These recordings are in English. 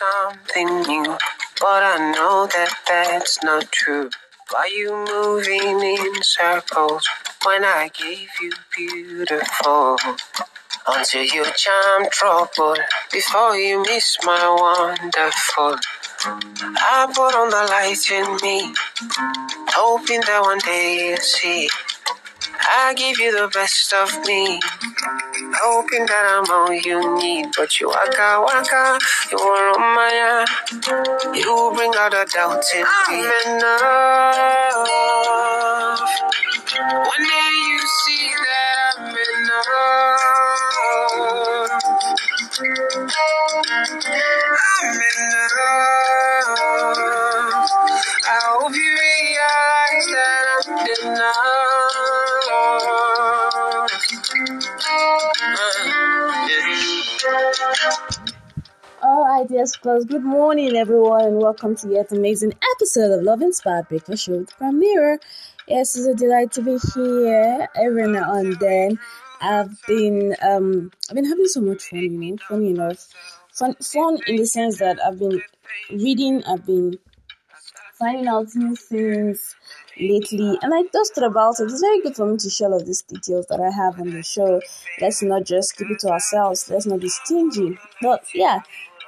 something new, but I know that that's not true. Why you moving in circles when I gave you beautiful? Until you charm trouble before you miss my wonderful. I put on the light in me, hoping that one day you'll see. I give you the best of me, hoping that I'm all you need. But you waka waka, you are on my You bring out a doubt in me. I'm enough. One day you see that I'm enough. I'm enough. Right, yes, plus good morning, everyone, and welcome to yet amazing episode of Love Inspired Breakfast Show with Premier. Yes, it's a delight to be here every now and then. I've been um I've been having so much fun, you know, funny enough. Fun fun in the sense that I've been reading, I've been finding out new things lately and I just thought about it. It's very good for me to share all of these details that I have on the show. Let's not just keep it to ourselves. Let's not be stingy. But yeah,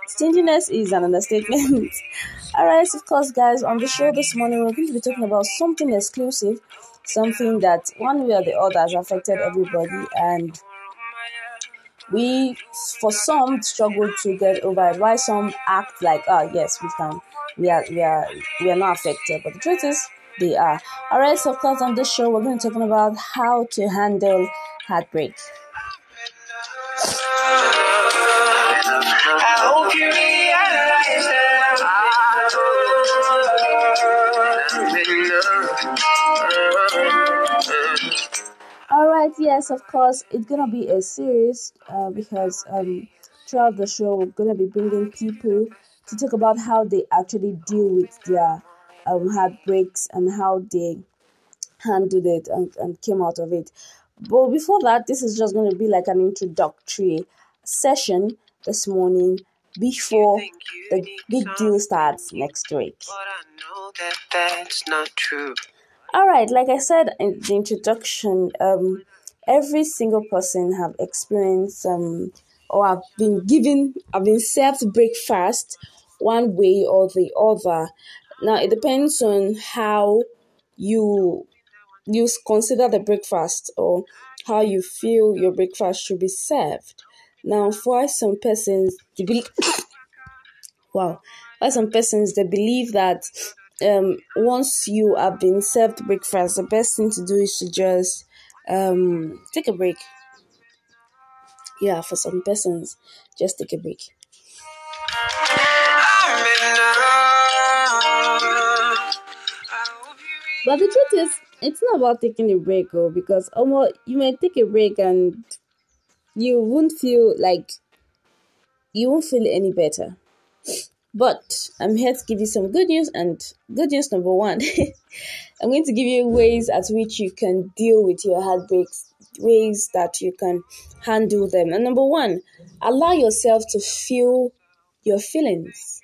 stinginess is an understatement. Alright, of course guys, on the show this morning we're going to be talking about something exclusive, something that one way or the other has affected everybody and we for some struggle to get over it. Why some act like oh yes we can we are we are we are not affected, but the truth is they are. Alright, so of course on this show we're going to be talking about how to handle heartbreak. Hope you realize that I'm. All right, yes, of course, it's gonna be a series uh, because um, throughout the show, we're gonna be bringing people to talk about how they actually deal with their um, heartbreaks and how they handled it and, and came out of it. But before that, this is just gonna be like an introductory session this morning before the big deal starts next week. But I know that that's not true. All right, like I said in the introduction, um, every single person have experienced um, or have been given, have been served breakfast one way or the other. Now it depends on how you you consider the breakfast or how you feel your breakfast should be served. Now, for some persons, believe, wow, for some persons they believe that um, once you have been served breakfast, the best thing to do is to just um, take a break. Yeah, for some persons, just take a break. But the truth is, it's not about taking a break, oh, because almost you may take a break and you won't feel like you won't feel any better. But I'm here to give you some good news, and good news number one I'm going to give you ways at which you can deal with your heartbreaks, ways that you can handle them. And number one, allow yourself to feel your feelings.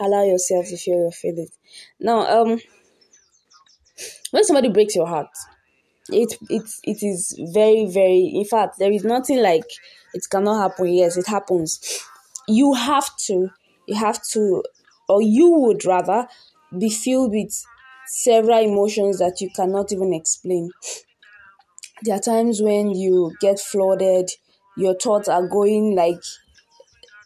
Allow yourself to feel your feelings. Now, um, when somebody breaks your heart, it it it is very very. In fact, there is nothing like it cannot happen. Yes, it happens. You have to you have to, or you would rather, be filled with several emotions that you cannot even explain. There are times when you get flooded, your thoughts are going like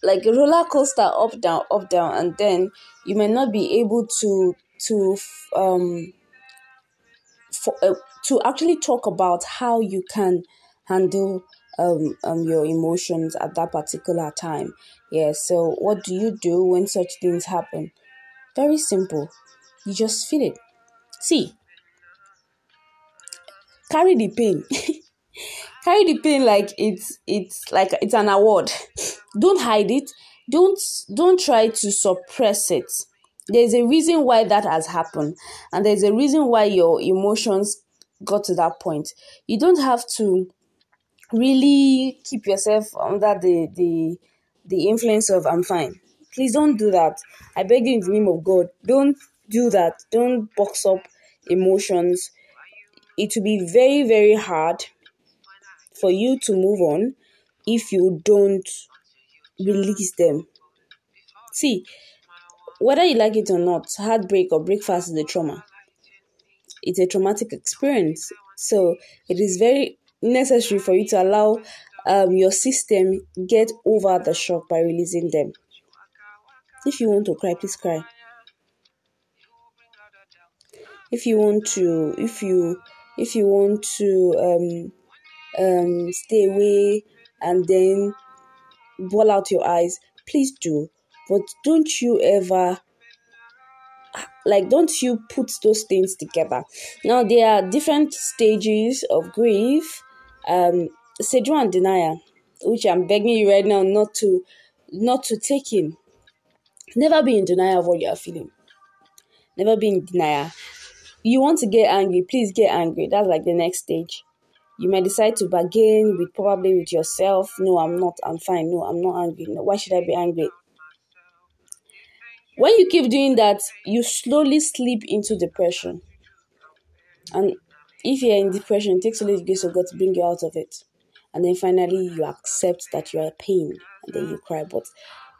like a roller coaster up down up down and then you may not be able to to um for, uh, to actually talk about how you can handle um, um your emotions at that particular time. Yeah, so what do you do when such things happen? Very simple. You just feel it. See, carry the pain. carry the pain like it's it's like it's an award. Don't hide it. Don't don't try to suppress it. There's a reason why that has happened, and there's a reason why your emotions got to that point. You don't have to really keep yourself under the the the influence of I'm fine. Please don't do that. I beg you in the name of God. Don't do that. Don't box up emotions. It will be very, very hard for you to move on if you don't release them. See, whether you like it or not, heartbreak or breakfast is a trauma. It's a traumatic experience. So it is very necessary for you to allow um, your system get over the shock by releasing them. If you want to cry, please cry. If you want to, if you, if you want to um, um, stay away and then ball out your eyes, please do. But don't you ever like don't you put those things together. Now there are different stages of grief. Um stage one denial which i'm begging you right now not to not to take in. Never be in denial of what you are feeling. Never be in denial. You want to get angry please get angry. That's like the next stage. You might decide to bargain with probably with yourself. No i'm not i'm fine. No i'm not angry. No, why should i be angry when you keep doing that, you slowly slip into depression. And if you're in depression, it takes a little grace of God to bring you out of it. And then finally you accept that you are pain and then you cry. But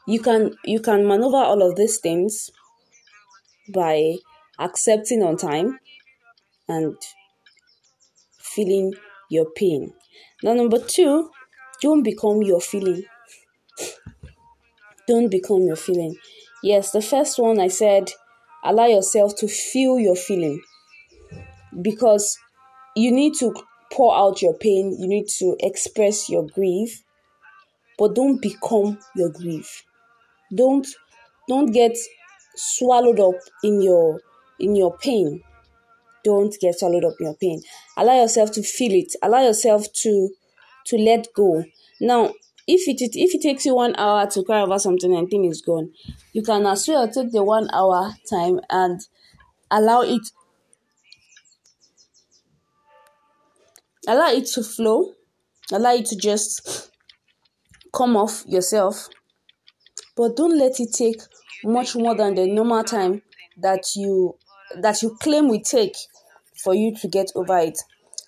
you can you can maneuver all of these things by accepting on time and feeling your pain. Now number two, don't become your feeling. Don't become your feeling. Yes, the first one I said, allow yourself to feel your feeling because you need to pour out your pain, you need to express your grief, but don't become your grief. Don't don't get swallowed up in your in your pain. Don't get swallowed up in your pain. Allow yourself to feel it. Allow yourself to to let go. Now, if it it if it takes you one hour to cry over something and thing is gone, you can as well take the one hour time and allow it allow it to flow, allow it to just come off yourself. But don't let it take much more than the normal time that you that you claim we take for you to get over it.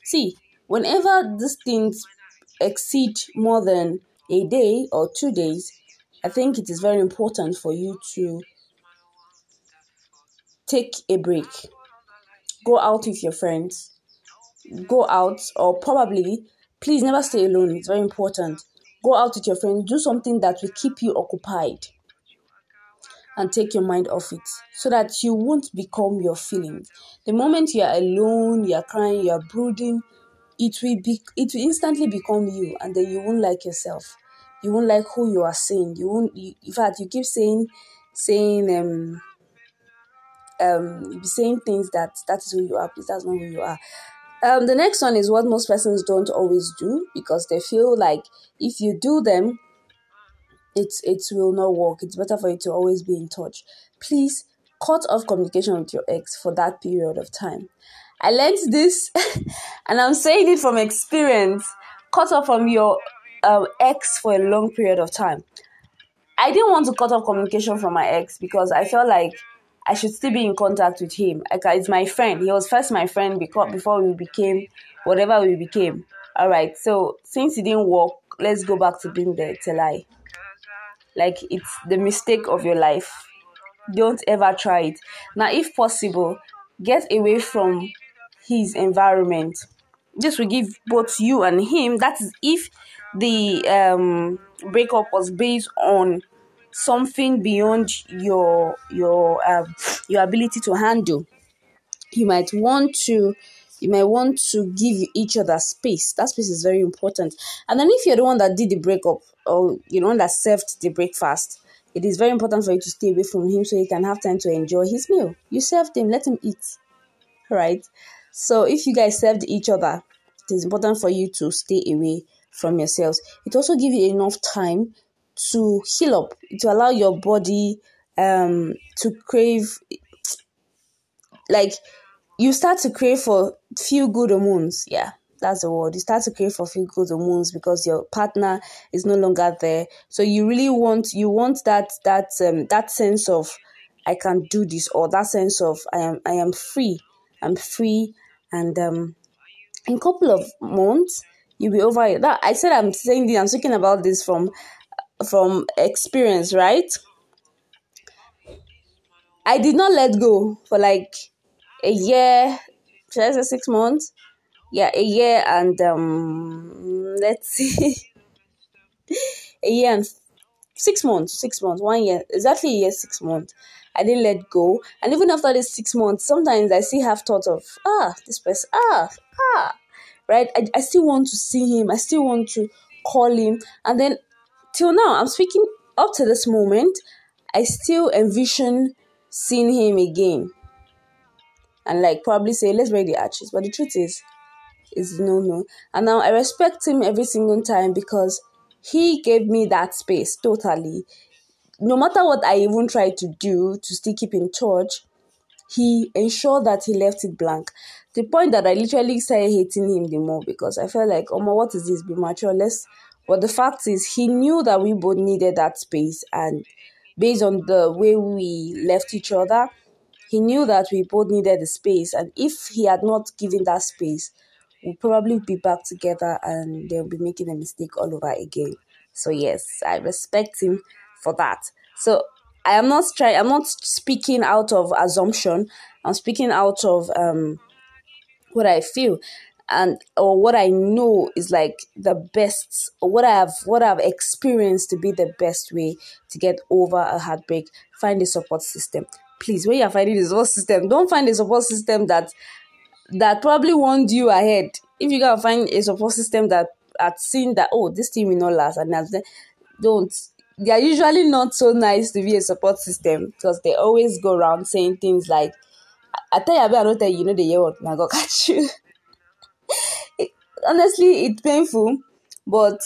See, whenever these things exceed more than a day or two days, I think it is very important for you to take a break. Go out with your friends. Go out, or probably, please never stay alone. It's very important. Go out with your friends. Do something that will keep you occupied and take your mind off it so that you won't become your feelings. The moment you are alone, you are crying, you are brooding, it will be it will instantly become you and then you won't like yourself. You won't like who you are saying you won't you, in fact you keep saying saying um um saying things that that is who you are please that's not who you are. Um the next one is what most persons don't always do because they feel like if you do them it it will not work. It's better for you to always be in touch. Please cut off communication with your ex for that period of time I learned this, and I'm saying it from experience. Cut off from your uh, ex for a long period of time. I didn't want to cut off communication from my ex because I felt like I should still be in contact with him. Like it's my friend. He was first my friend because before we became whatever we became. All right. So since it didn't work, let's go back to being there the Telai. Like it's the mistake of your life. Don't ever try it. Now, if possible, get away from his environment. This will give both you and him. That is if the um, breakup was based on something beyond your your um, your ability to handle. You might want to you might want to give each other space. That space is very important. And then if you're the one that did the breakup or you know that served the breakfast, it is very important for you to stay away from him so he can have time to enjoy his meal. You served him, let him eat. Right? So if you guys served each other, it is important for you to stay away from yourselves. It also gives you enough time to heal up, to allow your body um to crave like you start to crave for feel good hormones. Yeah, That's the word. You start to crave for feel good hormones because your partner is no longer there. So you really want you want that that um that sense of I can do this or that sense of I am I am free. I'm free and um in a couple of months you'll be over. That I said I'm saying this, I'm speaking about this from from experience, right? I did not let go for like a year, should I say six months? Yeah, a year and um let's see a year and six months, six months, one year, exactly a year, six months. I didn't let go. And even after this six months, sometimes I still have thought of, ah, this person, ah, ah, right? I, I still want to see him. I still want to call him. And then till now, I'm speaking up to this moment, I still envision seeing him again. And like probably say, let's break the arches. But the truth is, is no, no. And now I respect him every single time because he gave me that space totally. No matter what I even tried to do to still keep in touch, he ensured that he left it blank. The point that I literally started hating him the more because I felt like, oh my, what is this? Be mature. Let's. But the fact is, he knew that we both needed that space, and based on the way we left each other, he knew that we both needed the space. And if he had not given that space, we'll probably be back together and they'll be making a mistake all over again. So yes, I respect him for that. So I am not trying I'm not speaking out of assumption. I'm speaking out of um what I feel and or what I know is like the best what I have what I've experienced to be the best way to get over a heartbreak. Find a support system. Please, when you're finding a support system, don't find a support system that that probably warned you ahead. If you gotta find a support system that had seen that oh this team will not last and that's don't they are usually not so nice to be a support system because they always go around saying things like I tell you I don't tell you, you know the year what I got catch you. it, honestly it's painful but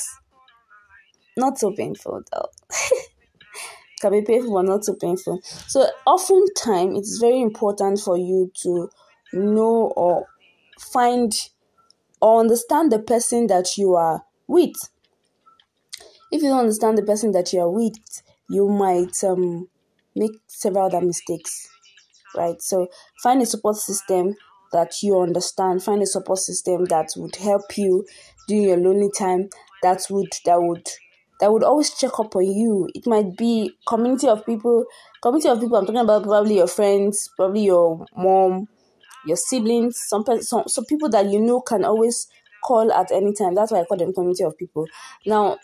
not so painful though. can be painful but not so painful. So oftentimes it's very important for you to know or find or understand the person that you are with. If you don't understand the person that you are with, you might um, make several other mistakes, right? So find a support system that you understand. Find a support system that would help you during your lonely time. That would that would that would always check up on you. It might be community of people, community of people. I'm talking about probably your friends, probably your mom, your siblings, some some some people that you know can always call at any time. That's why I call them community of people. Now,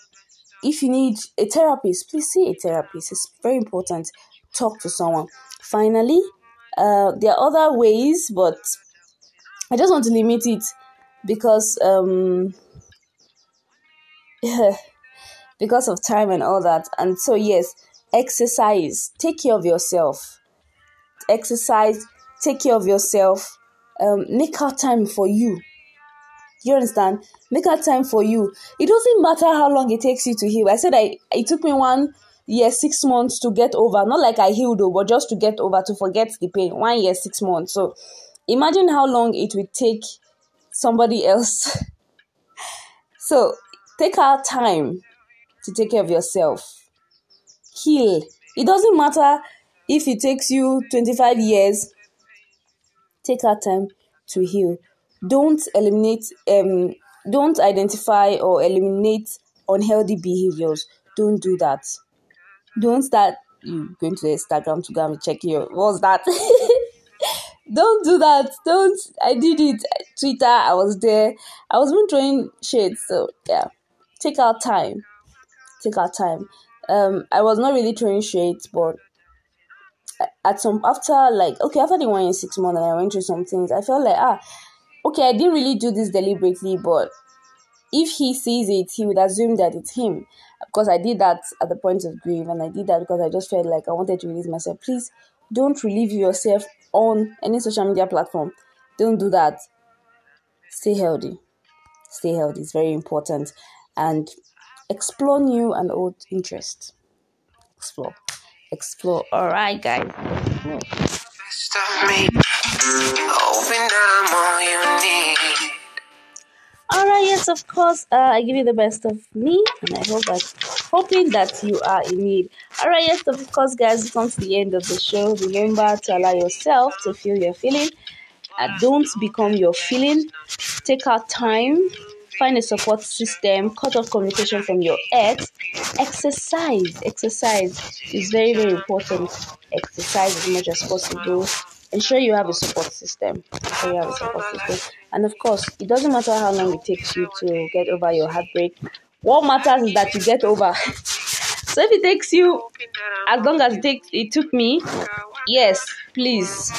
if you need a therapist, please see a therapist. It's very important. Talk to someone. Finally, uh, there are other ways, but I just want to limit it because um because of time and all that. And so yes, exercise. Take care of yourself. Exercise take care of yourself, um, make out time for you. You understand? Make out time for you. It doesn't matter how long it takes you to heal. I said I it took me one year, six months to get over. Not like I healed though, but just to get over, to forget the pain. One year, six months. So imagine how long it would take somebody else. so take our time to take care of yourself. Heal. It doesn't matter if it takes you 25 years take our time to heal. Don't eliminate um don't identify or eliminate unhealthy behaviors. Don't do that. Don't start you going to Instagram to go and check your what's that? don't do that. Don't I did it. Twitter, I was there. I was even throwing shades. So yeah. Take our time. Take our time. Um I was not really throwing shades, but at some after like okay after the one in six months and I went through some things, I felt like ah okay I didn't really do this deliberately, but if he sees it, he would assume that it's him because I did that at the point of grief and I did that because I just felt like I wanted to release myself. Please don't relieve yourself on any social media platform. Don't do that. Stay healthy. Stay healthy is very important and explore new and old interests. Explore explore. All right, guys. All right, yes, of course. Uh, I give you the best of me, and I hope that, hoping that you are in need. All right, yes, of course, guys. We come to the end of the show. Remember to allow yourself to feel your feeling. Uh, don't become your feeling. Take out time find a support system, cut off communication from your ex, exercise. Exercise is very, very important. Exercise as much as possible. Ensure you have a support system. Ensure you have a support system. And of course, it doesn't matter how long it takes you to get over your heartbreak. What matters is that you get over. so if it takes you as long as it takes it took me, yes, please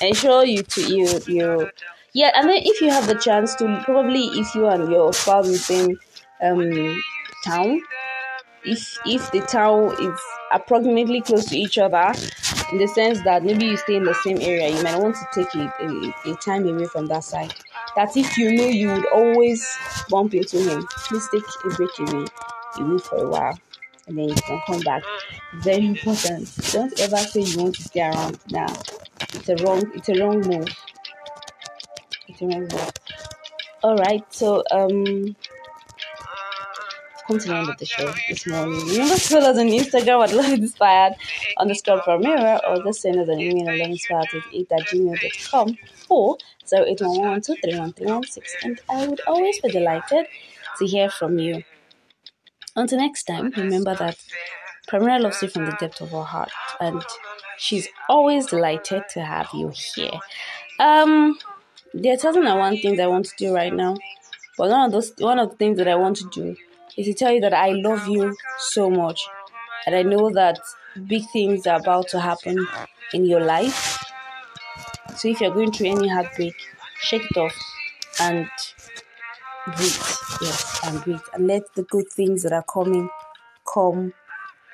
ensure you to you you yeah, and then if you have the chance to, probably if you and your spouse in same um, town, if if the town is approximately close to each other, in the sense that maybe you stay in the same area, you might want to take a, a, a time away from that side. That if you know you would always bump into him, please take a break away, away for a while and then you can come back. Very important. Don't ever say you want to stay around now. It's a wrong it's a wrong move remember. All right, so um, come to the end of the show this morning. Remember to follow us on Instagram at Love Inspired underscore Primera or just send us an email at loveinspired8 at gmail.com or 0811 and I would always be delighted to hear from you. Until next time, remember that Primera loves you from the depth of her heart and she's always delighted to have you here. Um, there are thousand and one things I want to do right now, but one of those one of the things that I want to do is to tell you that I love you so much, and I know that big things are about to happen in your life. So if you're going through any heartbreak, shake it off and breathe. Yes, and breathe, and let the good things that are coming come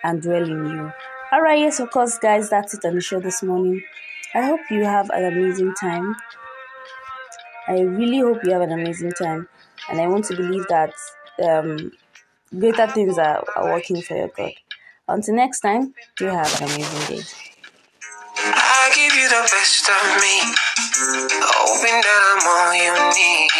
and dwell in you. All right, yes, of course, guys, that's it on the show this morning. I hope you have an amazing time. I really hope you have an amazing time, and I want to believe that um, greater things are, are working for your good. Until next time, do have an amazing day. I give you the best of me, hoping that I'm all you need.